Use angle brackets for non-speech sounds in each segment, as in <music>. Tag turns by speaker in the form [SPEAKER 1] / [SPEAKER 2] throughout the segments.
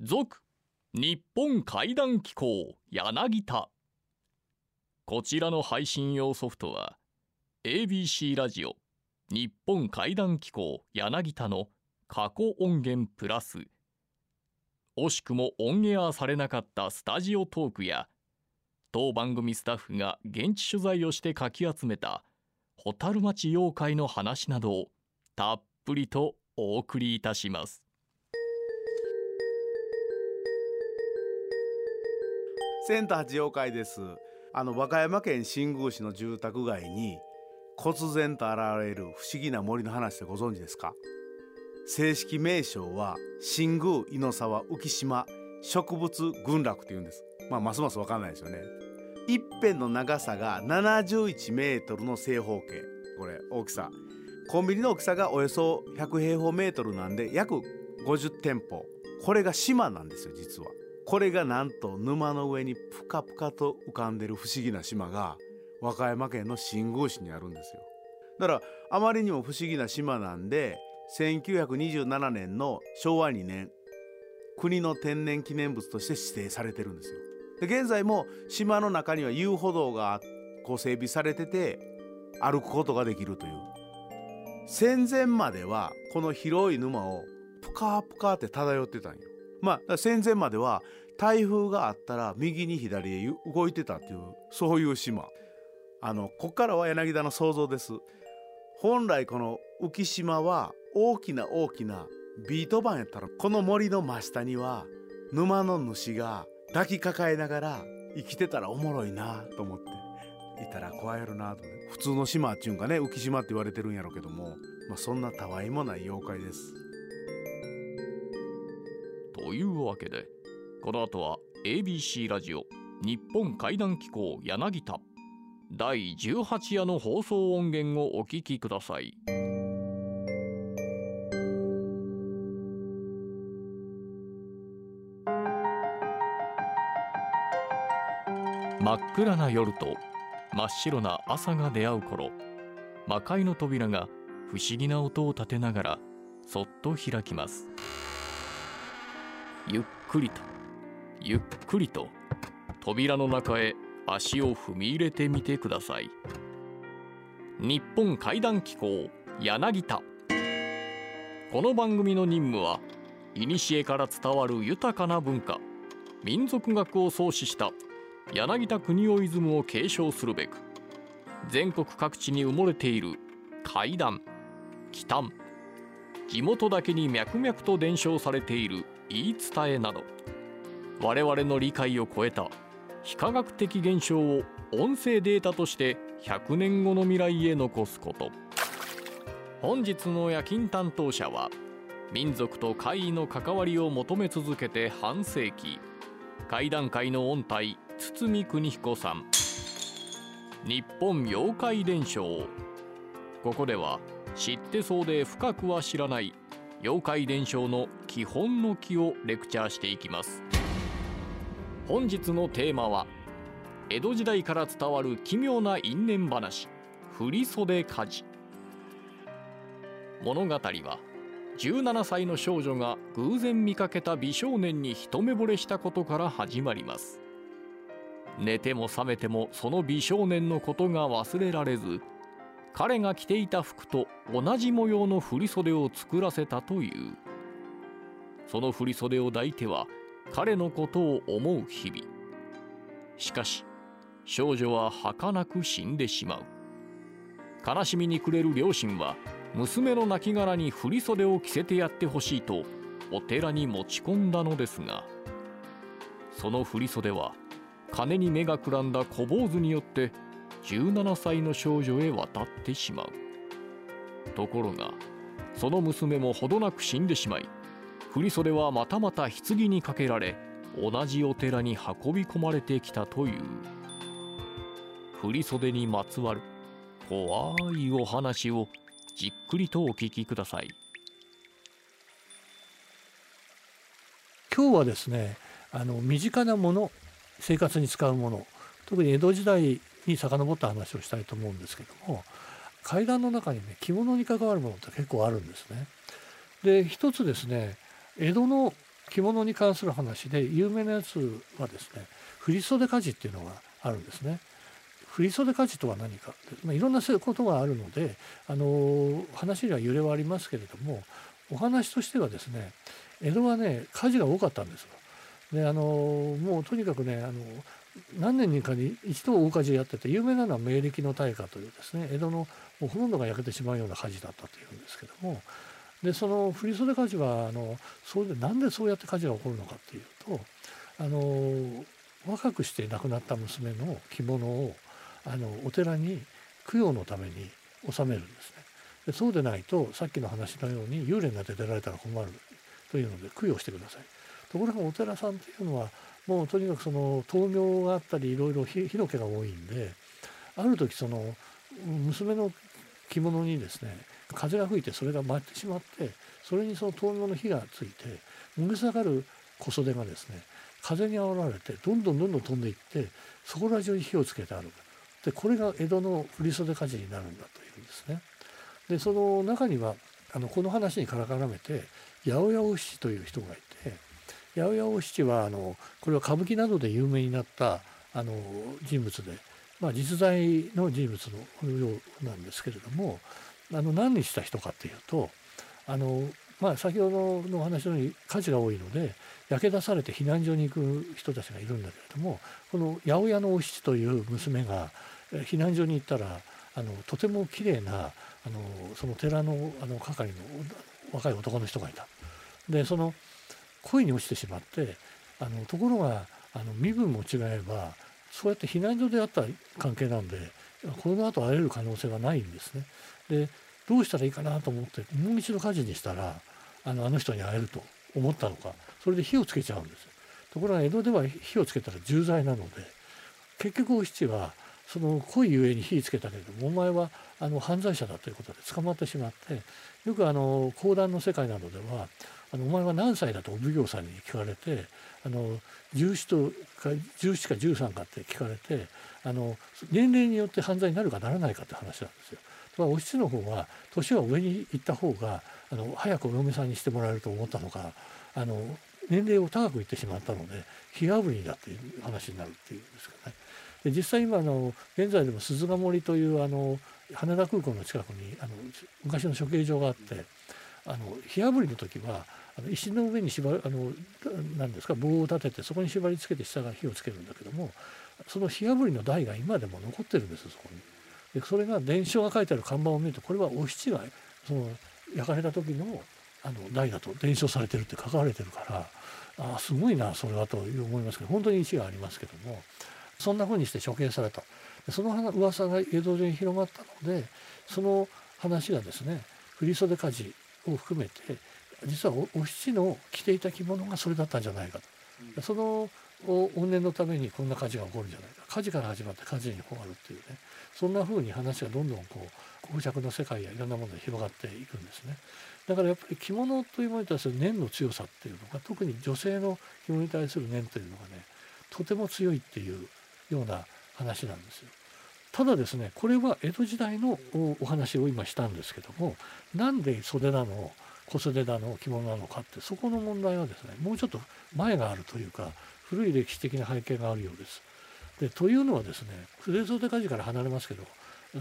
[SPEAKER 1] 続日本怪談機構柳田。こちらの配信用ソフトは ABC ラジオ日本怪談機構柳田の過去音源プラス。惜しくもオンエアされなかったスタジオトークや当番組スタッフが現地取材をしてかき集めた蛍町妖怪の話などをたっぷりとお送りいたします。
[SPEAKER 2] センター八妖怪です。あの和歌山県新宮市の住宅街に忽然と現れる不思議な森の話でご存知ですか？正式名称は新宮井の沢浮島植物群落って言うんです。まあますますわかんないですよね。一辺の長さが71メートルの正方形。これ大きさ。コンビニの大きさがおよそ100平方メートルなんで約50店舗。これが島なんですよ実は。これがなんと沼の上にプカプカと浮かんでる不思議な島が和歌山県の新宮市にあるんですよ。だからあまりにも不思議な島なんで1927年の昭和2年国の天然記念物として指定されてるんですよ。で現在も島の中には遊歩道がこう整備されてて歩くことができるという。戦前まではこの広い沼をプカプカって漂ってたんよ。まあ戦前までは台風があったら右に左へ動いてたっていうそういう島。あのこっからは柳田の想像です。本来この浮島は大きな大きなビート板やったらこの森の真下には沼の主が抱きかかえながら生きてたらおもろいなと思っていたら怖いやろなと普通の島っちゅうんかね浮島って言われてるんやろうけども、まあ、そんなたわいもない妖怪です。
[SPEAKER 1] というわけでこの後は ABC ラジオ日本怪談機構柳田第18夜の放送音源をお聞きください。真っ暗な夜と真っ白な朝が出会う頃魔界の扉が不思議な音を立てながらそっと開きます。ゆっくりとゆっくりと扉の中へ足を踏み入れてみてください。日本怪談機構柳田。この番組の任務は古から伝わる豊かな文化民族学を創始した柳田国夫イズムを継承するべく全国各地に埋もれている怪談奇談地元だけに脈々と伝承されている言い伝えなど我々の理解を超えた非科学的現象を音声データとして100年後の未来へ残すこと。本日の夜勤担当者は民族と怪異の関わりを求め続けて半世紀。怪談界の音体堤邦彦さん。日本妖怪伝承。ここでは知ってそうで深くは知らない妖怪伝承の基本の木をレクチャーしていきます。本日のテーマは江戸時代から伝わる奇妙な因縁話振袖火事物語は17歳の少女が偶然見かけた美少年に一目惚れしたことから始まります。寝ても覚めてもその美少年のことが忘れられず彼が着ていた服と同じ模様の振袖を作らせたという。その振袖を抱いては彼のことを思う日々。しかし少女は儚く死んでしまう。悲しみに暮れる両親は娘の亡骸に振袖を着せてやってほしいとお寺に持ち込んだのですが。その振袖は金に目がくらんだ小坊主によって17歳の少女へ渡ってしまう。ところがその娘もほどなく死んでしまい振袖はまたまた棺にかけられ同じお寺に運び込まれてきたという。振袖にまつわる怖いお話をじっくりとお聞きください。
[SPEAKER 3] 今日はですねあの身近なもの生活に使うもの特に江戸時代に遡った話をしたいと思うんですけども階段の中にね着物に関わるものって結構あるんですね。で一つですね江戸の着物に関する話で有名なやつはですね振袖火事っていうのがあるんですね。振袖火事とは何か、まあ、いろんなことがあるのであの話には揺れはありますけれどもお話としてはですね江戸はね火事が多かったんですよ。であのもうとにかくねあの何年にかに一度大火事やってて有名なのは明暦の大火というですね江戸のもうほとんどが焼けてしまうような火事だったというんですけどもでその振袖火事はあのそうでなんでそうやって火事が起こるのかっていうとあの若くして亡くなった娘の着物をあのお寺に供養のために納めるんですね。でそうでないとさっきの話のように幽霊が出て出られたら困るというので供養してください。ところがお寺さんっていうのはもうとにかくその灯明があったりいろいろ火の気が多いんである時その娘の着物にですね風が吹いてそれが舞ってしまってそれにその灯明の火がついて燃え下がる小袖がですね風にあおられてどんどんどんどん飛んでいってそこら中に火をつけてあるでこれが江戸の振袖火事になるんだというんですね。でその中にはあのこの話にから絡めて八百屋大七という人がいて八百屋大七はあのこれは歌舞伎などで有名になったあの人物で、まあ、実在の人物のようなんですけれどもあの何にした人かっていうとあの、まあ、先ほどのお話のように火事が多いので焼け出されて避難所に行く人たちがいるんだけれどもこの八百屋のお七という娘が避難所に行ったらあのとても綺麗なあのその寺のあの係の若い男の人がいた。でその恋に落ちてしまってあのところがあの身分も違えばそうやって避難所であった関係なんでこの後会える可能性がないんですね。でどうしたらいいかなと思ってもう一度火事にしたらあのあの人に会えると思ったのかそれで火をつけちゃうんですところが江戸では火をつけたら重罪なので結局お七はその恋ゆえに火つけたけれどもお前はあの犯罪者だということで捕まってしまってよくあの講談の世界などではあのお前は何歳だとお奉行さんに聞かれてあの17とか17か13かって聞かれてあの年齢によって犯罪になるかならないかって話なんですよ。まあ、お七の方は年は上に行った方があの早くお嫁さんにしてもらえると思ったのかあの年齢を高く言ってしまったので火あぶりだっていう話になるっていうんですかね。で実際今あの現在でも鈴ヶ森というあの羽田空港の近くにあの昔の処刑場があってあの火あぶりの時はあの石の上に縛あの何ですか棒を立ててそこに縛り付けて下が火をつけるんだけどもその火あぶりの台が今でも残ってるんですそこに。でそれが伝承が書いてある看板を見るとこれはお七がその焼かれた時のあの台だと伝承されてるって書かれてるからああすごいなそれはと思いますけど本当に石がありますけどもそんな風にして処刑された。その噂が江戸中に広まったのでその話がですね振袖火事を含めて実はお七の着ていた着物がそれだったんじゃないかと、その怨念のためにこんな火事が起こるんじゃないか。火事から始まって火事に終わるっていうね。そんな風に話がどんどんこう公爵の世界やいろんなもので広がっていくんですね。だからやっぱり着物というものに対する念の強さっていうのが特に女性の着物に対する念というのがねとても強いっていうような話なんですよ。ただですねこれは江戸時代のお話を今したんですけどもなんで袖なの小袖だの着物なのかってそこの問題はですねもうちょっと前があるというか古い歴史的な背景があるようです。でというのはですね筆袖火事から離れますけど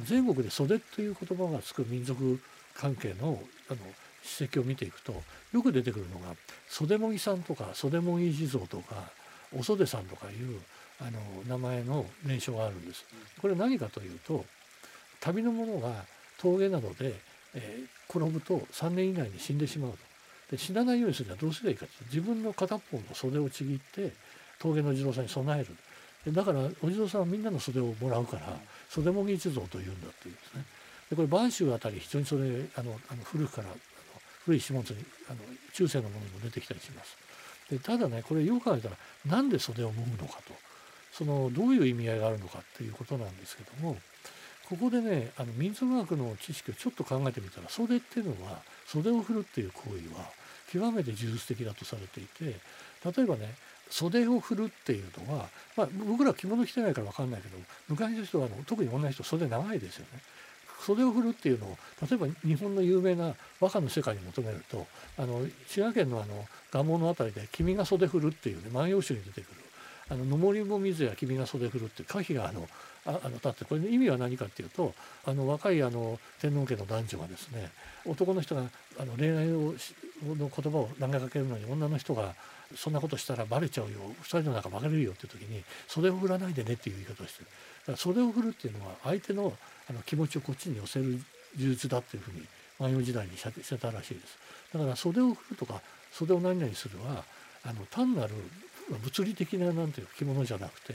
[SPEAKER 3] 全国で袖という言葉がつく民族関係のあの史跡を見ていくとよく出てくるのが袖もぎさんとか袖もぎ地蔵とかお袖さんとかいうあの名前の名称があるんです。これ何かというと旅の者が峠などで、えー、転ぶと3年以内に死んでしまうと。で死なないようにするにはどうすればいいかと自分の片方の袖をちぎって峠の地蔵さんに備える。だからお地蔵さんはみんなの袖をもらうから袖もぎ一蔵というんだっていうんですね。でこれ播州あたり非常にそれあのあの古くからあの古い始末にあの中世のものにも出てきたりします。でただねこれよく考えたらなんで袖をもぐのかとそのどういう意味合いがあるのかっていうことなんですけどもここでねあの民族学の知識をちょっと考えてみたら袖っていうのは袖を振るっていう行為は極めて呪術的だとされていて例えばね袖を振るっていうのは、まあ、僕ら着物着てないから分かんないけど昔の人はあの特に女の人袖長いですよね。袖を振るっていうのを例えば日本の有名な和歌の世界に求めるとあの滋賀県のあの蒲生の辺りで「君が袖振る」っていうね万葉集に出てくる「あののもりも水や君が袖振る」って歌碑があのああの立ってこれの意味は何かっていうとあの若いあの天皇家の男女がですね男の人があの恋愛をの言葉を投げかけるのに女の人がそんなことしたらバレちゃうよ。2人の中別れるよっていう時に袖を振らないでねっていう言い方をしてる。だから袖を振るっていうのは相手のあの気持ちをこっちに寄せる呪術だっていうふうに万葉時代にしてたらしいです。だから袖を振るとか袖を何々するはあの単なる物理的ななんていう着物じゃなくて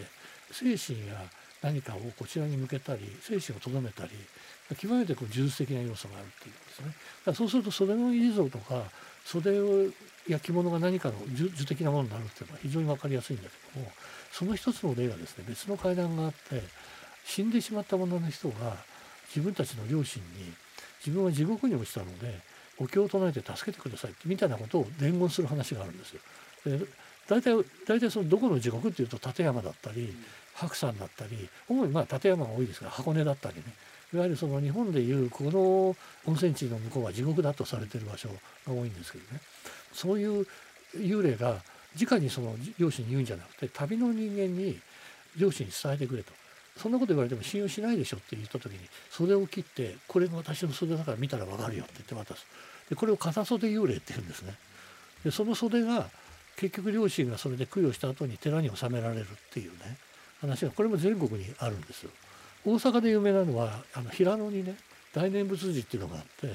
[SPEAKER 3] 精神や何かをこちらに向けたり精神をとどめたり極めてこう呪術的な要素があるっていうんですね。だからそうすると袖の入り像とか袖を焼き物が何かの呪的なものになるっていうのは非常に分かりやすいんだけどもその一つの例がですね別の階段があって死んでしまった女の人が自分たちの両親に自分は地獄に落ちたのでお経を唱えて助けてくださいみたいなことを伝言する話があるんですよ。で大体大体そのどこの地獄っていうと立山だったり白山だったり主にまあ立山が多いですが箱根だったりね。いわゆるその日本でいうこの温泉地の向こうは地獄だとされてる場所が多いんですけどね。そういう幽霊が直にその両親に言うんじゃなくて旅の人間に両親に伝えてくれと。そんなこと言われても信用しないでしょって言った時に袖を切ってこれが私の袖だから見たら分かるよって言って渡す。でこれを片袖幽霊って言うんですね。でその袖が結局両親がそれで供養した後に寺に納められるっていうね話がこれも全国にあるんですよ。大阪で有名なのはあの平野にね大念仏寺っていうのがあって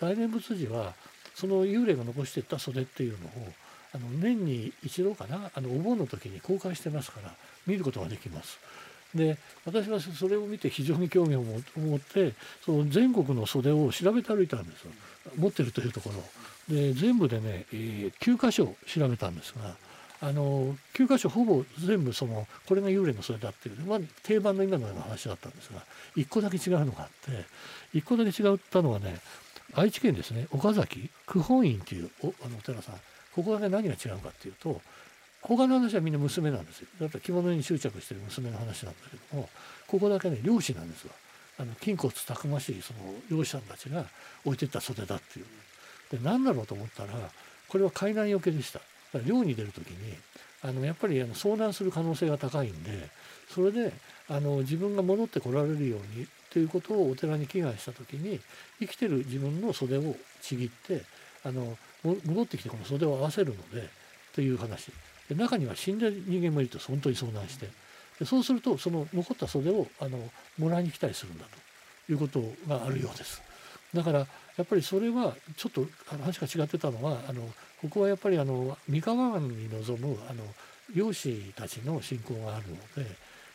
[SPEAKER 3] 大念仏寺はその幽霊が残していった袖っていうのをあの年に一度かなあのお盆の時に公開してますから見ることができます。で私はそれを見て非常に興味を持ってその全国の袖を調べて歩いたんですよ持ってるというところで全部でね、えー、9箇所調べたんですがあの9箇所ほぼ全部そのこれが幽霊のそれだっていう、まあ、定番の今のような話だったんですが1個だけ違うのがあって1個だけ違ったのはね愛知県ですね岡崎九本院っていうおあのお寺さんここだけ何が違うかっていうと他の話はみんな娘なんですよ。だって着物に執着してる娘の話なんだけどもここだけね漁師なんですわあの筋骨たくましいその漁師さんたちが置いてった袖だっていう。で何だろうと思ったらこれは海難よけでした。漁に出る時にあのやっぱりあの遭難する可能性が高いんでそれであの自分が戻ってこられるようにということをお寺に祈願した時に生きてる自分の袖をちぎってあの戻ってきてこの袖を合わせるのでという話。で中には死んだ人間もいると本当に遭難して。でそうするとその残った袖をあのもらいに来たりするんだということがあるようです。だからやっぱりそれはちょっと話が違ってたのはあのここはやっぱりあの三河湾に臨むあの漁師たちの信仰があるので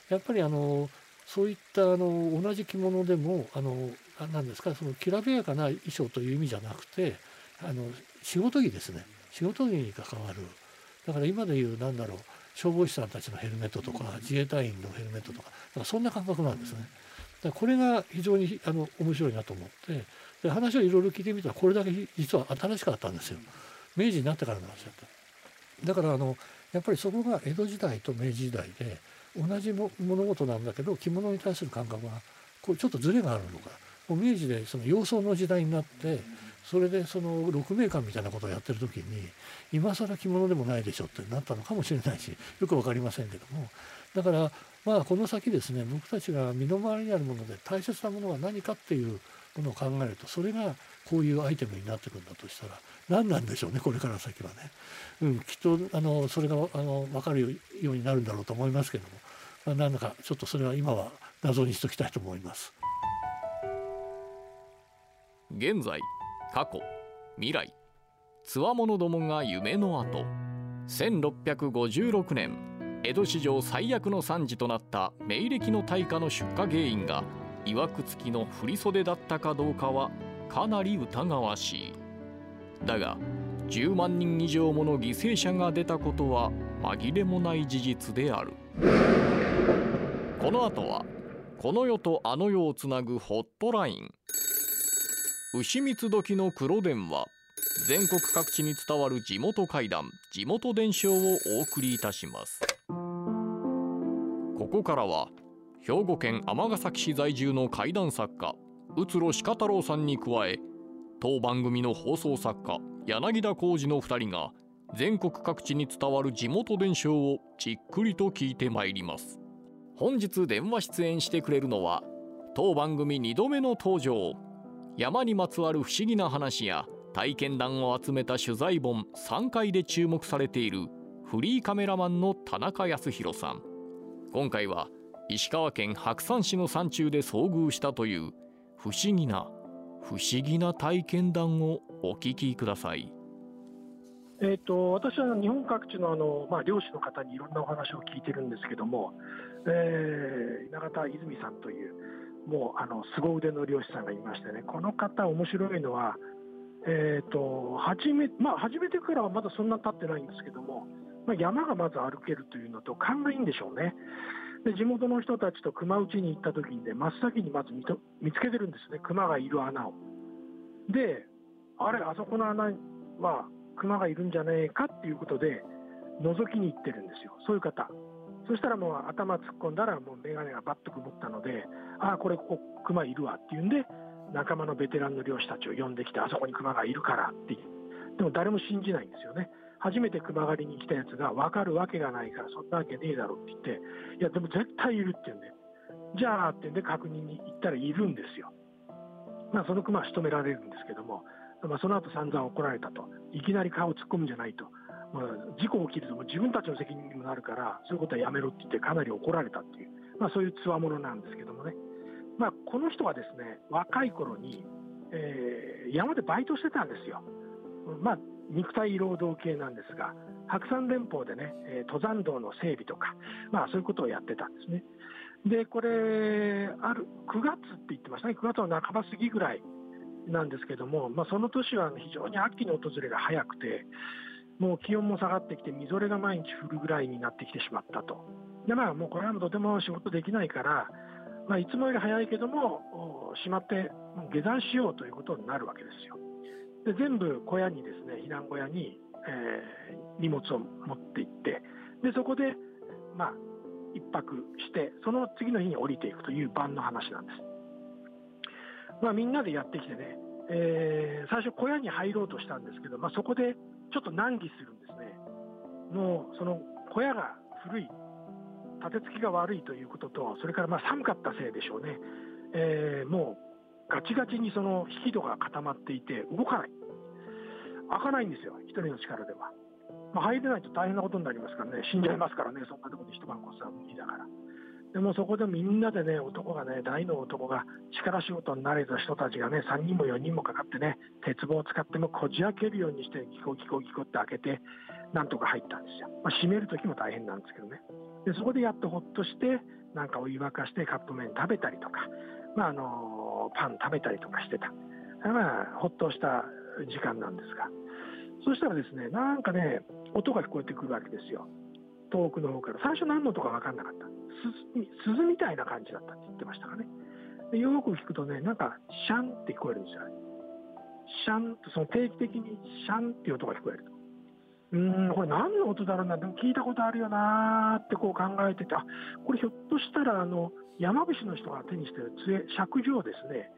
[SPEAKER 3] やっぱりあのそういったあの同じ着物でもあの何ですかそのきらびやかな衣装という意味じゃなくてあの仕事着ですね仕事着に関わるだから今で言う何だろう消防士さんたちのヘルメットとか自衛隊員のヘルメットとかかそんな感覚なんですね。だこれが非常にあの面白いなと思ってで話をいろいろ聞いてみたらこれだけ実は新しかったんですよ。明治になってからの話だった。だからあのやっぱりそこが江戸時代と明治時代で同じ物事なんだけど着物に対する感覚がこうちょっとずれがあるのか。もう明治でその洋装の時代になってそれでその鹿鳴館みたいなことをやってる時に今更着物でもないでしょってなったのかもしれないしよく分かりませんけども。だからまあこの先ですね僕たちが身の回りにあるもので大切なものは何かっていうものを考えるとそれがこういうアイテムになってくるんだとしたら何なんでしょうねこれから先はね、うん、きっとあのそれがあの分かるようになるんだろうと思いますけども、まあ、何だかちょっとそれは今は謎にしときたいと思います。
[SPEAKER 1] 現在過去未来つわものどもが夢の後1656年江戸史上最悪の惨事となった明暦の大火の出火原因がいわくつきの振袖だったかどうかはかなり疑わしい。だが10万人以上もの犠牲者が出たことは紛れもない事実である。この後はこの世とあの世をつなぐホットライン。牛蜜時の黒電話。全国各地に伝わる地元怪談地元伝承をお送りいたします。ここからは兵庫県尼崎市在住の怪談作家宇津呂鹿太郎さんに加え当番組の放送作家柳田浩二の2人が全国各地に伝わる地元伝承をじっくりと聞いてまいります。本日電話出演してくれるのは当番組2度目の登場山にまつわる不思議な話や体験談を集めた取材本3回で注目されているフリーカメラマンの田中康弘さん。今回は石川県白山市の山中で遭遇したという不思議な不思議な体験談をお聞きください。
[SPEAKER 4] えーと、私は日本各地のあの、まあ、漁師の方にいろんなお話を聞いてるんですけども、えー、永田泉さんというもうあの凄腕の漁師さんがいましてねこの方面白いのは、えーと初めまあ、初めてからはまだそんな経ってないんですけども、まあ、山がまず歩けるというのと勘がいいんでしょうね。で地元の人たちと熊打ちに行った時にね真っ先にまず見と見つけてるんですね。熊がいる穴を。であれあそこの穴は熊がいるんじゃねえかっていうことで覗きに行ってるんですよ。そういう方。そしたらもう頭突っ込んだらもう眼鏡がバッと曇ったのでああこれここ熊いるわっていうんで仲間のベテランの漁師たちを呼んできてあそこに熊がいるからってでも誰も信じないんですよね。初めて熊狩りに来たやつが分かるわけがないからそんなわけねえだろって言っていやでも絶対いるって言うんでじゃあってんで確認に行ったらいるんですよ。まあその熊は仕留められるんですけどもまあ、その後散々怒られたと、いきなり顔を突っ込むんじゃないと、まあ、事故起きるとも自分たちの責任にもなるから、そういうことはやめろって言って、かなり怒られたっていう、まあ、そういうつわものなんですけどもね、まあ、この人はですね若い頃に、えー、山でバイトしてたんですよ。まあ肉体労働系なんですが、白山連峰でね、え登山道の整備とか、まあ、そういうことをやってたんですね。で、これ、ある9月って言ってましたね、9月の半ば過ぎぐらいなんですけども、まあ、その年は非常に秋の訪れが早くて、もう気温も下がってきて、みぞれが毎日降るぐらいになってきてしまったと。で、まあ、もうこれはとても仕事できないから、まあ、いつもより早いけども、しまって下山しようということになるわけですよ。で、全部小屋にですね、避難小屋に、えー、荷物を持って行って、で、そこで、まあ、一泊して、その次の日に降りていくという晩の話なんです。まあ、みんなでやってきてね、えー、最初、小屋に入ろうとしたんですけど、まあ、そこでちょっと難儀するんですね、もうその小屋が古い、立て付きが悪いということと、それからまあ寒かったせいでしょうね、えー、もうガチガチにその引き戸が固まっていて、動かない、開かないんですよ、1人の力では。まあ、入れないと大変なことになりますからね、死んじゃいますからね、そんなところで一晩越すのは無理だから。でもそこでみんなでね、男がね、大の男が力仕事になれた人たちがね、3人も4人もかかってね、鉄棒を使ってもこじ開けるようにして、ギコギコギコって開けて、なんとか入ったんですよ。まあ、閉める時も大変なんですけどね。で、そこでやっとほっとして、なんかお湯沸かしてカップ麺食べたりとか、まあ、あのパン食べたりとかしてた。まあ、ほっとした時間なんですが。そしたらですね、なんかね、音が聞こえてくるわけですよ。遠くの方から。最初何の音か分かんなかった。鈴みたいな感じだったって言ってましたかね。でよく聞くとね、なんかシャンって聞こえるんですよ。シャンと、その定期的にシャンっていう音が聞こえると。うん、これ何の音だろうな、でも聞いたことあるよなってこう考えてて、あこれひょっとしたらあの山伏の人が手にしている杖、尺状ですね。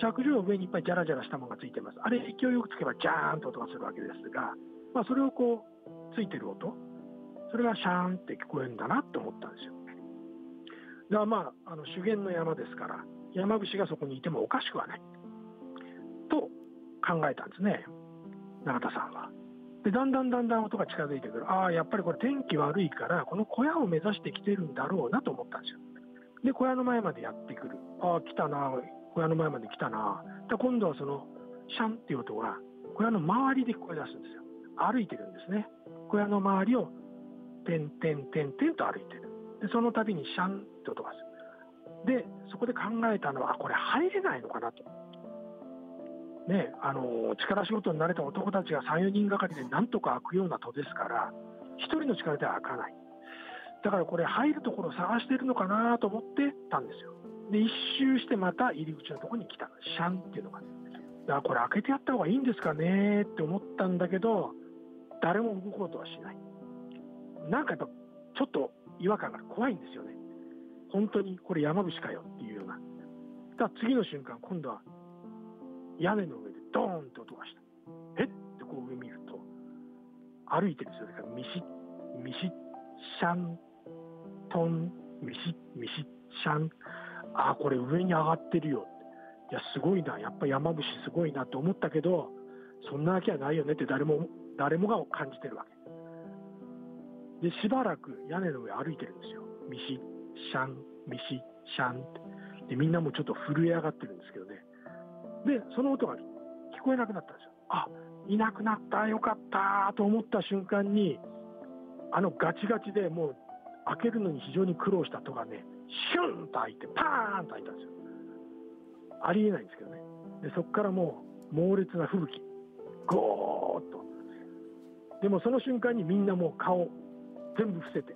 [SPEAKER 4] 尺状の上にいっぱいジャラジャラしたものがついてます。あれ勢いよくつけばジャーンと音がするわけですが、まあ、それをこうついてる音、それがシャーンって聞こえるんだなって思ったんですよ。だからまあ、あの修験の山ですから、山伏がそこにいてもおかしくはない。と考えたんですね、永田さんは。で、だんだんだんだん音が近づいてくる。ああ、やっぱりこれ天気悪いから、この小屋を目指してきてるんだろうなと思ったんですよ。で、小屋の前までやってくる。ああ、来たな、小屋の前まで来たな。で、今度はその、シャンっていう音が、小屋の周りで聞こえ出すんですよ。歩いてるんですね。小屋の周りを、てんてんてんてんと歩いてる。で、その度にシャンって音がする。で、そこで考えたのは、あ、これ入れないのかなと。ね、あの力仕事に慣れた男たちが3、4人がかりでなんとか開くような戸ですから、1人の力では開かない。だからこれ、入るところを探してるのかなと思ってたんですよ。で、一周してまた入り口のところに来た、シャンっていうのが、だからこれ、開けてやった方がいいんですかねって思ったんだけど、誰も動こうとはしない。なんかやっぱ、ちょっと違和感が怖いんですよね。本当にこれ山伏かよっていうような。た次の瞬間今度は屋根の上でドーンと音がしたえってこう上見ると歩いてるんですよだからミシッミシッシャントンミシッミシッシャン。ああこれ上に上がってるよ。いやすごいな。やっぱ山伏すごいな。と思ったけどそんなわけはないよね。って誰も誰もが感じてるわけ。でしばらく屋根の上歩いてるんですよ。ミシシャンミシシャン。ってでみんなもちょっと震え上がってるんですけどね。でその音が聞こえなくなったんですよ。あいなくなった。よかった。と思った瞬間にあのガチガチでもう開けるのに非常に苦労した戸がねシュンと開いてパーンと開いたんですよ。ありえないんですけどね。でそこからもう猛烈な吹雪。ゴーッと。でもその瞬間にみんなもう顔全部伏せて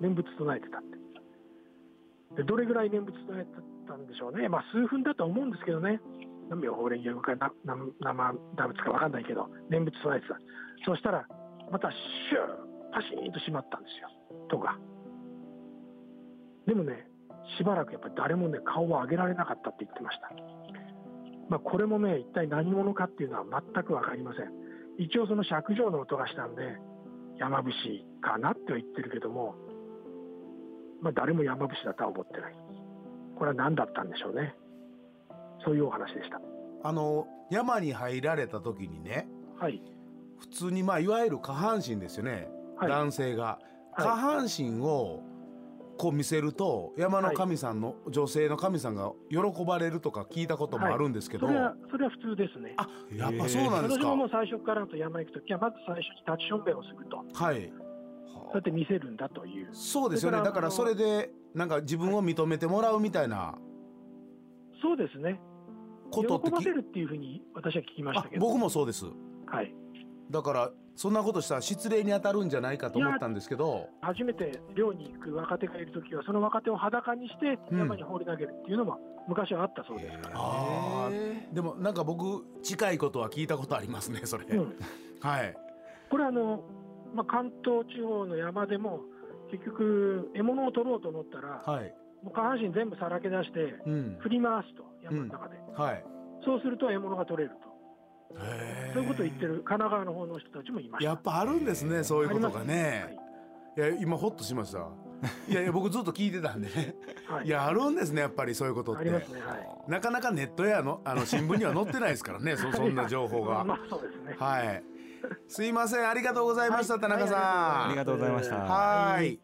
[SPEAKER 4] 念仏唱えてたって。でどれぐらい念仏唱えてたんでしょうね。まあ数分だとは思うんですけどね。何秒法蓮華か生打仏か分かんないけど念仏唱えてた。そしたらまたシューパシーンと閉まったんですよ。戸が。でもねしばらくやっぱり誰もね顔を上げられなかったって言ってました。まあ、これもね一体何者かっていうのは全く分かりません。一応その尺状の音がしたんで山伏かなっては言ってるけども、まあ、誰も山伏だとは思ってない。これは何だったんでしょうね。そういうお話でした。
[SPEAKER 2] あの山に入られた時にね
[SPEAKER 4] はい。
[SPEAKER 2] 普通にまあいわゆる下半身ですよね、
[SPEAKER 4] はい
[SPEAKER 2] 男性が。下半身をこう見せると山の神さんの、女性の神さんが喜ばれるとか聞いたこともあるんですけど、
[SPEAKER 4] それはそれは普通ですね。
[SPEAKER 2] あやっぱそうなんですか。
[SPEAKER 4] 私も最初からと山行くときはまず最初に立ちしょんべんをすると。
[SPEAKER 2] はい。
[SPEAKER 4] そうやって見せるんだという。
[SPEAKER 2] そうですよね。
[SPEAKER 4] だから
[SPEAKER 2] それでなんか自分を認めてもらうみたいな。
[SPEAKER 4] そうですね。
[SPEAKER 2] ことってき
[SPEAKER 4] 喜ばせるっていうふうに私は聞きまし
[SPEAKER 2] あ
[SPEAKER 4] たけど。
[SPEAKER 2] 僕もそうです。
[SPEAKER 4] はい。
[SPEAKER 2] だからそんなことしたら失礼に当たるんじゃないかと思ったんですけど。
[SPEAKER 4] 初めて漁に行く若手がいるときはその若手を裸にして
[SPEAKER 2] うん。
[SPEAKER 4] 山に放り投げるっていうのも昔はあったそうです。から、
[SPEAKER 2] あでもなんか僕近いことは聞いたことありますねそれ、
[SPEAKER 4] うん、
[SPEAKER 2] はい。
[SPEAKER 4] これあの、まあ、関東地方の山でも結局獲物を取ろうと思ったら、
[SPEAKER 2] はい。
[SPEAKER 4] もう下半身全部さらけ出して
[SPEAKER 2] うん。
[SPEAKER 4] 振り回すと山の中で、
[SPEAKER 2] はい。
[SPEAKER 4] そうすると獲物が取れると。
[SPEAKER 2] へー
[SPEAKER 4] そういうことを言ってる神奈川の方の人たちもいました。
[SPEAKER 2] やっぱあるんですねそういうことが
[SPEAKER 4] あり
[SPEAKER 2] ね。い。や今ホッとしました。いやいや僕ずっと聞いてたんで。ね
[SPEAKER 4] はい、
[SPEAKER 2] いやあるんですねやっぱりそういうことって。
[SPEAKER 4] ありますねはい。
[SPEAKER 2] なかなかネットやのあの新聞には載ってないですからねそそんな情報が。<laughs>
[SPEAKER 4] まあそうですね。
[SPEAKER 2] はい。すいませんありがとうございました、
[SPEAKER 4] はい。
[SPEAKER 2] 田中さん、
[SPEAKER 4] はい
[SPEAKER 5] ありがとうございました。
[SPEAKER 2] はい。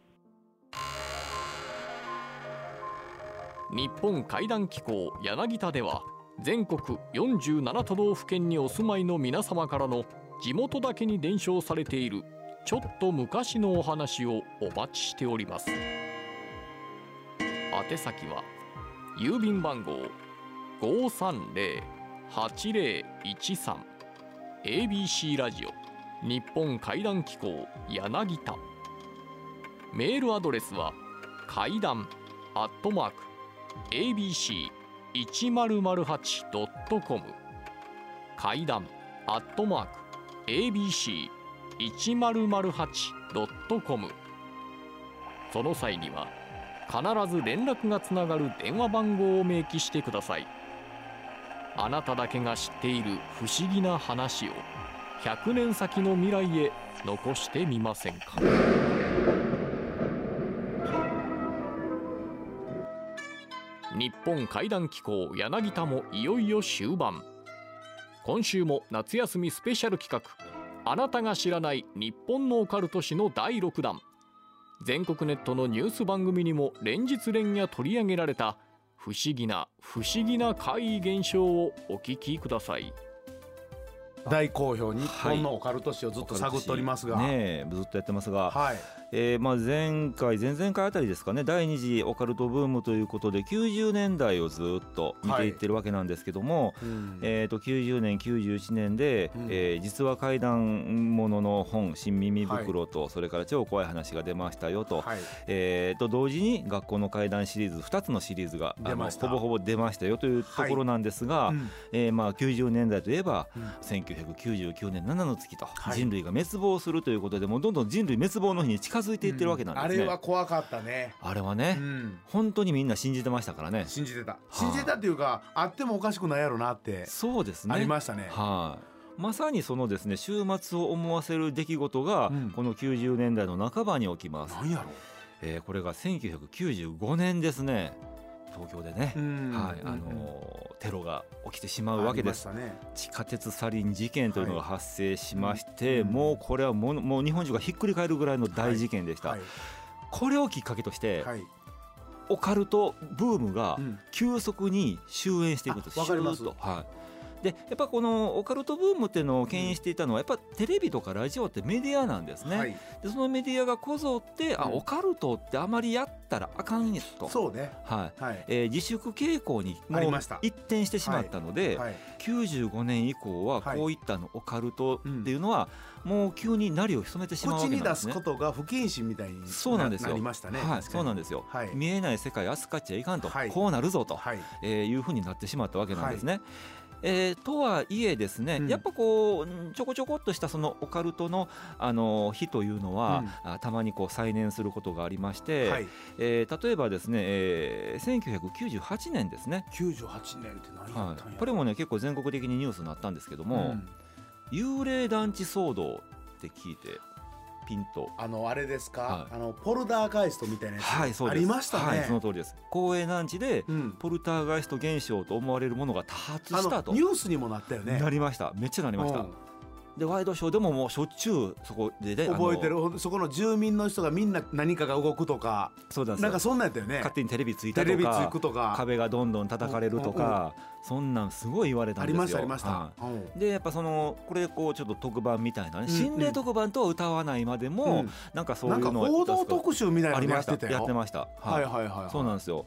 [SPEAKER 1] 日本会談機構柳田では全国47都道府県にお住まいの皆様からの地元だけに伝承されているちょっと昔のお話をお待ちしております。宛先は郵便番号530-8013 ABC ラジオ日本会談機構柳田。メールアドレスは会談アットマーク ABC 1008.com 階段アットマーク abc1008.com その際には必ず連絡がつながる電話番号を明記してください。あなただけが知っている不思議な話を100年先の未来へ残してみませんか？日本怪談機構柳田もいよいよ終盤。今週も夏休みスペシャル企画。あなたが知らない日本のオカルト史の第6弾。全国ネットのニュース番組にも連日連夜取り上げられた不思議な不思議な怪異現象をお聞きください。
[SPEAKER 2] 大好評日本のオカルト史をずっと探っておりますが、
[SPEAKER 5] ねえずっとやってますが、
[SPEAKER 2] はい
[SPEAKER 5] えーまあ、前回前々回あたりですかね第二次オカルトブームということで90年代をずっと見ていってるわけなんですけども、
[SPEAKER 2] うん。
[SPEAKER 5] えー、と90年91年で、
[SPEAKER 2] うん。
[SPEAKER 5] えー実は怪談ものの本「新耳袋と」それから超怖い話が出ましたよと,、
[SPEAKER 2] はい。
[SPEAKER 5] えー、と同時に学校の怪談シリーズ2つのシリーズがあの
[SPEAKER 2] 出ました。
[SPEAKER 5] ほぼほぼ出ましたよというところなんですが、
[SPEAKER 2] うん
[SPEAKER 5] えーまあ、90年代といえば、
[SPEAKER 2] うん。
[SPEAKER 5] 1999年7の月と、
[SPEAKER 2] はい。
[SPEAKER 5] 人類が滅亡するということでもうどんどん人類滅亡の日に近づいていってるわけなんですね、
[SPEAKER 2] あれは怖かったね。
[SPEAKER 5] あれはね、
[SPEAKER 2] うん。
[SPEAKER 5] 本当にみんな信じてましたからね。
[SPEAKER 2] 信じてた。信じてたっていうかあってもおかしくないやろなって
[SPEAKER 5] そうですね。
[SPEAKER 2] ありましたね。
[SPEAKER 5] はい、まさにそのですね週末を思わせる出来事が、
[SPEAKER 2] うん。
[SPEAKER 5] この90年代の半ばに起きます、
[SPEAKER 2] なんやろ。
[SPEAKER 5] えーこれが1995年ですね東京でね、
[SPEAKER 2] うん。
[SPEAKER 5] はいあのーテロが起きてしまうわけです。
[SPEAKER 2] ね。
[SPEAKER 5] 地下鉄サリン事件というのが発生しまして、
[SPEAKER 2] うん。
[SPEAKER 5] もうこれはもうもう日本中がひっくり返るぐらいの大事件でした、
[SPEAKER 2] はい。
[SPEAKER 5] これをきっかけとして、
[SPEAKER 2] はい。
[SPEAKER 5] オカルトブームが
[SPEAKER 2] うん。
[SPEAKER 5] 急速に終焉していくんです
[SPEAKER 2] あわかります。
[SPEAKER 5] シューッと。はいでやっぱこのオカルトブームっていうのを牽引していたのはやっぱテレビとかラジオってメディアなんですね、
[SPEAKER 2] はい。
[SPEAKER 5] でそのメディアがこぞって、あ
[SPEAKER 2] うん。
[SPEAKER 5] オカルトってあまりやったらあかんやと、
[SPEAKER 2] そうね。
[SPEAKER 5] はい。
[SPEAKER 2] はい。
[SPEAKER 5] えー自粛傾向にもう一転してしまったので、
[SPEAKER 2] はい。
[SPEAKER 5] 95年以降は
[SPEAKER 2] はい。
[SPEAKER 5] こういったのオカルトっていうのはもう急になりを潜めてしまうわ
[SPEAKER 2] 口に
[SPEAKER 5] けなんですね。
[SPEAKER 2] 出すこ。とが不謹慎みたいに
[SPEAKER 5] そうなんですよ。
[SPEAKER 2] なりましたね。
[SPEAKER 5] はい、そうなんですよ、
[SPEAKER 2] はい。
[SPEAKER 5] 見えない世界扱っちゃいかんと、
[SPEAKER 2] はい。
[SPEAKER 5] こうなるぞと、
[SPEAKER 2] はい。
[SPEAKER 5] えーいうふうになってしまったわけなんですね。えーとはいえですね、
[SPEAKER 2] うん。
[SPEAKER 5] やっぱこうちょこちょこっとしたそのオカルトの、あの日というのは、あたまにこう再燃することがありまして、
[SPEAKER 2] はい。
[SPEAKER 5] えー例えばですね、えー1998年ですね、
[SPEAKER 2] 98年って何や
[SPEAKER 5] は
[SPEAKER 2] ったんや
[SPEAKER 5] い、これもね結構全国的にニュースになったんですけども、
[SPEAKER 2] うん。
[SPEAKER 5] 幽霊団地騒動って聞いてピンと。
[SPEAKER 2] あのあれですか、
[SPEAKER 5] はい。
[SPEAKER 2] あのポルダーガイストみたいなやつ、
[SPEAKER 5] はい、そう。
[SPEAKER 2] ありましたね、
[SPEAKER 5] はい、その通りです。公営団地で
[SPEAKER 2] うん、
[SPEAKER 5] ポルターガイスト現象と思われるものが多発したと。
[SPEAKER 2] ニュースにもなったよね。
[SPEAKER 5] なりました。めっちゃなりました。
[SPEAKER 2] うん。
[SPEAKER 5] でワイドショーでももうしょっちゅうそこでね
[SPEAKER 2] 覚えてる。そこの住民の人がみんな何かが動くとか。
[SPEAKER 5] そうなんですよ。
[SPEAKER 2] なんかそんなんやったよね。
[SPEAKER 5] 勝手にテレビついた
[SPEAKER 2] テレビつ
[SPEAKER 5] とか
[SPEAKER 2] くとか。
[SPEAKER 5] 壁がどんどん叩かれるとかそんなんすごい言われたん
[SPEAKER 2] あ
[SPEAKER 5] ですよ。
[SPEAKER 2] りましたありました、
[SPEAKER 5] でやっぱそのこれこうちょっと特番みたいなね、
[SPEAKER 2] うん
[SPEAKER 5] 心霊特番とは歌わないまでも、
[SPEAKER 2] うん。
[SPEAKER 5] なんかそういうのを
[SPEAKER 2] 報道特集みたいなのや
[SPEAKER 5] ありました。
[SPEAKER 2] ってたよ
[SPEAKER 5] やってました。
[SPEAKER 2] は
[SPEAKER 5] はいい
[SPEAKER 2] はいはい。
[SPEAKER 5] そうなんですよ。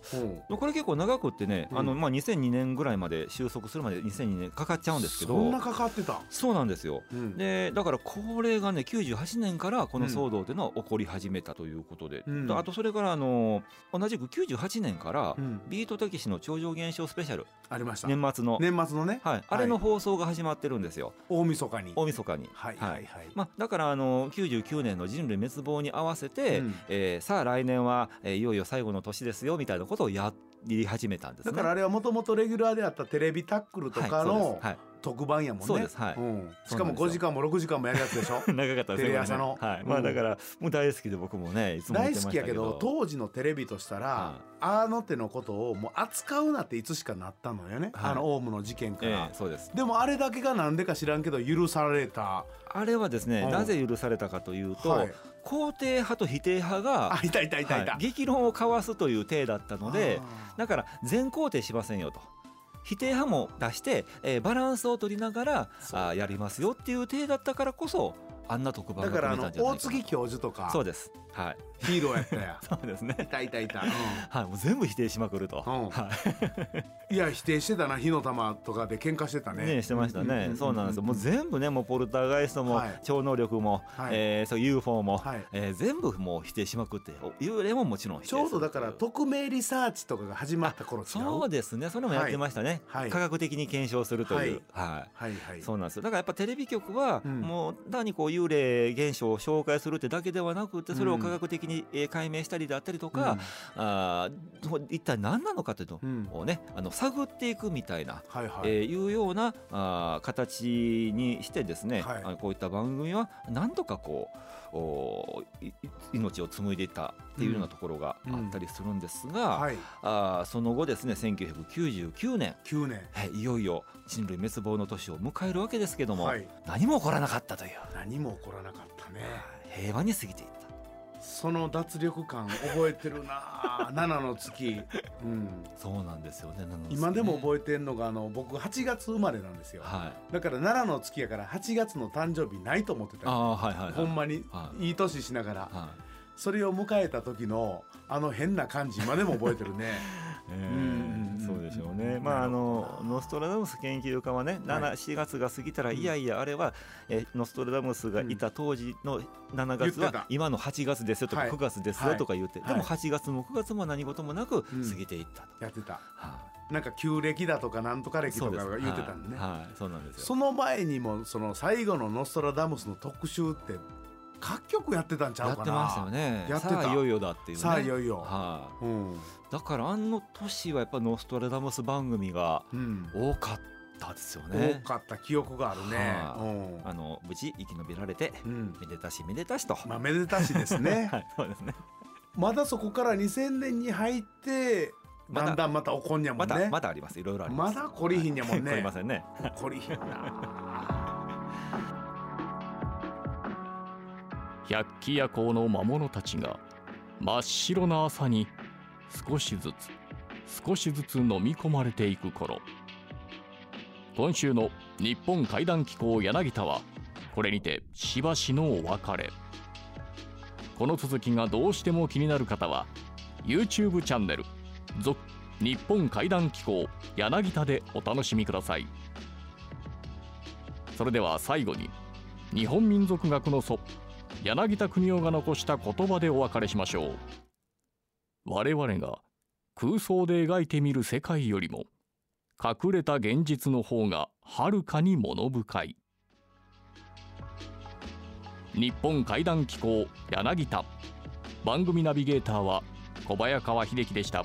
[SPEAKER 2] うん。
[SPEAKER 5] これ結構長くってね、
[SPEAKER 2] うん。
[SPEAKER 5] あのまあ2002年ぐらいまで収束するまで2002年かかっちゃうんですけど
[SPEAKER 2] そんなかかってた、
[SPEAKER 5] そうなんですよ。
[SPEAKER 2] うん。
[SPEAKER 5] でだからこれがね98年からこの騒動というのは起こり始めたということで、
[SPEAKER 2] うん。
[SPEAKER 5] あとそれからあの同じく98年から
[SPEAKER 2] うん。
[SPEAKER 5] ビートたけしの超常現象スペシャル。
[SPEAKER 2] ありました
[SPEAKER 5] 年末の、
[SPEAKER 2] 年末のね、
[SPEAKER 5] はい、あれの放送が始まってるんですよ。
[SPEAKER 2] 大晦日に。
[SPEAKER 5] 大晦日に。
[SPEAKER 2] はいはい。はい、
[SPEAKER 5] まあ、だからあの99年の人類滅亡に合わせて、
[SPEAKER 2] うん。
[SPEAKER 5] えーさあ来年は、えーいよいよ最後の年ですよみたいなことをやり始めたんですね。
[SPEAKER 2] だからあれはもともとレギュラーであったテレビタックルとかの
[SPEAKER 5] はい
[SPEAKER 2] 特番やもんね、
[SPEAKER 5] そうですはい。
[SPEAKER 2] ん、しかも5
[SPEAKER 5] そうなんですよ。
[SPEAKER 2] 時間も6時間もやるやつでしょ？<laughs>
[SPEAKER 5] 長かったですね
[SPEAKER 2] テレ朝の。
[SPEAKER 5] はい、
[SPEAKER 2] うん。
[SPEAKER 5] まあだからもう大好きで僕もねいつも見
[SPEAKER 2] 大好きやけど当時のテレビとしたら、
[SPEAKER 5] は
[SPEAKER 2] あの手のことをもう扱うなっていつしかなったのよね、
[SPEAKER 5] はい。
[SPEAKER 2] あのオウムの事件から、
[SPEAKER 5] ええそうです。
[SPEAKER 2] でもあれだけがなんでか知らんけど許された。
[SPEAKER 5] あれはですね、
[SPEAKER 2] うん。
[SPEAKER 5] なぜ許されたかというと、
[SPEAKER 2] はい。
[SPEAKER 5] 肯定派と否定派が
[SPEAKER 2] あいたいたいたいた、
[SPEAKER 5] はい激論を交わすという体だったのでだから全肯定しませんよと否定派も出して、えーバランスを取りながらあーやりますよっていう体だったからこそあんな特番が
[SPEAKER 2] だからあの
[SPEAKER 5] 組めたんじゃないかな。
[SPEAKER 2] 大杉教授とか
[SPEAKER 5] そうですはい。
[SPEAKER 2] ヒーローやったや。<laughs>
[SPEAKER 5] そうですね。
[SPEAKER 2] いたいたい。た、
[SPEAKER 5] はいもう全部否定しまくると、
[SPEAKER 2] うん。
[SPEAKER 5] は
[SPEAKER 2] うんいや否定してたな火の玉とかで喧嘩してた
[SPEAKER 5] い
[SPEAKER 2] ね。
[SPEAKER 5] ねしてましたね、そうなんですよ。もう全部ねもうポルターガイストも、
[SPEAKER 2] はい。
[SPEAKER 5] 超能力も、
[SPEAKER 2] はい。
[SPEAKER 5] えーそう UFO も、
[SPEAKER 2] はい。
[SPEAKER 5] えー全部もう否定しまくって幽霊ももちろん
[SPEAKER 2] ちょうどだから匿名リサーチとかが始まった頃
[SPEAKER 5] そうですね。それもやってましたね、
[SPEAKER 2] はい。
[SPEAKER 5] 科学的に検証するという、はい。
[SPEAKER 2] はいはい。
[SPEAKER 5] そうなんですよ。だからやっぱテレビ局は、
[SPEAKER 2] うん。
[SPEAKER 5] もう単にこう幽霊現象を紹介するってだけではなくてそれを科学的にえー解明したりだったりとか、あー一体何なのかというの
[SPEAKER 2] うん。
[SPEAKER 5] をねあの探っていくみたいな、
[SPEAKER 2] はいはい、
[SPEAKER 5] えーいうようなあー形にしてですね、
[SPEAKER 2] はい。
[SPEAKER 5] あのこういった番組はなんとかこうお命を紡いでいったっていうようなところがあったりするんですが、
[SPEAKER 2] はい。
[SPEAKER 5] あーその後ですね1999年
[SPEAKER 2] 9年
[SPEAKER 5] はい。いよいよ人類滅亡の年を迎えるわけですけども、
[SPEAKER 2] はい。
[SPEAKER 5] 何も起こらなかったという。
[SPEAKER 2] 何も起こらなかったね。
[SPEAKER 5] 平和に過ぎていった。
[SPEAKER 2] その脱力感覚えてるな <laughs> 七の月、うん、
[SPEAKER 5] そうなんですよね。なの
[SPEAKER 2] 今でも
[SPEAKER 5] え
[SPEAKER 2] 覚えてるのがあの僕8月生まれなんですよ。
[SPEAKER 5] はい。
[SPEAKER 2] だから奈良の月やから8月の誕生日ないと思ってた。
[SPEAKER 5] ああはいはいはい。
[SPEAKER 2] ほんまに
[SPEAKER 5] はい。
[SPEAKER 2] いい年しながら。
[SPEAKER 5] は
[SPEAKER 2] それを迎えた時のあの変な感じ今でも覚えてるね。
[SPEAKER 5] い。<laughs> え
[SPEAKER 2] うんうん
[SPEAKER 5] でしょうね。まああのノストラダムス研究家はね、7、4月が過ぎたら、
[SPEAKER 2] うん。
[SPEAKER 5] いやいやあれは、えーノストラダムスがいた当時の7月は今の8月ですよとか
[SPEAKER 2] はい。
[SPEAKER 5] 9月ですよとか言って、
[SPEAKER 2] はい。
[SPEAKER 5] でも8月も9月も何事もなく
[SPEAKER 2] うん。
[SPEAKER 5] 過ぎていったと。
[SPEAKER 2] やってた。
[SPEAKER 5] は
[SPEAKER 2] なんか旧暦だとかなんとか
[SPEAKER 5] い
[SPEAKER 2] 暦とかが言ってたんでね。
[SPEAKER 5] はいはい。そうなんですよ。
[SPEAKER 2] その前にもその最後のノストラダムスの特集って各局やってたんちゃうかな。
[SPEAKER 5] やってましたよね。
[SPEAKER 2] やってた。
[SPEAKER 5] さあいよいよだっていうね。
[SPEAKER 2] さあいよいよ、
[SPEAKER 5] はい、
[SPEAKER 2] うん。
[SPEAKER 5] だからあの年はやっぱノストラダムス番組が
[SPEAKER 2] うん。
[SPEAKER 5] 多かったですよね。
[SPEAKER 2] 多かった記憶があるね、
[SPEAKER 5] はあの無事生き延びられて
[SPEAKER 2] うん。うん
[SPEAKER 5] めでたしめでたしと、
[SPEAKER 2] まあめでたしですね。<laughs>
[SPEAKER 5] はいそうですね。
[SPEAKER 2] まだそこから2000年に入って
[SPEAKER 5] まだ。
[SPEAKER 2] だんだんまた怒んにゃも
[SPEAKER 5] ま
[SPEAKER 2] んね。
[SPEAKER 5] だまだあります。いろいろありま
[SPEAKER 2] ますだ懲りひんやもんね。<laughs>
[SPEAKER 5] 懲りませんね。
[SPEAKER 2] 懲りひんな
[SPEAKER 1] 百鬼夜行の魔物たちが真っ白な朝に少しずつ少しずつ飲み込まれていく頃。今週の日本怪談機構柳田はこれにてしばしのお別れ。この続きがどうしても気になる方は YouTube チャンネル「続日本怪談機構柳田」でお楽しみください。それでは最後に日本民族学の祖柳田国夫が残した言葉でお別れしましょう。我々が空想で描いてみる世界よりも隠れた現実の方がはるかに物深い。日本怪談機構柳田。番組ナビゲーターは小早川秀樹でした。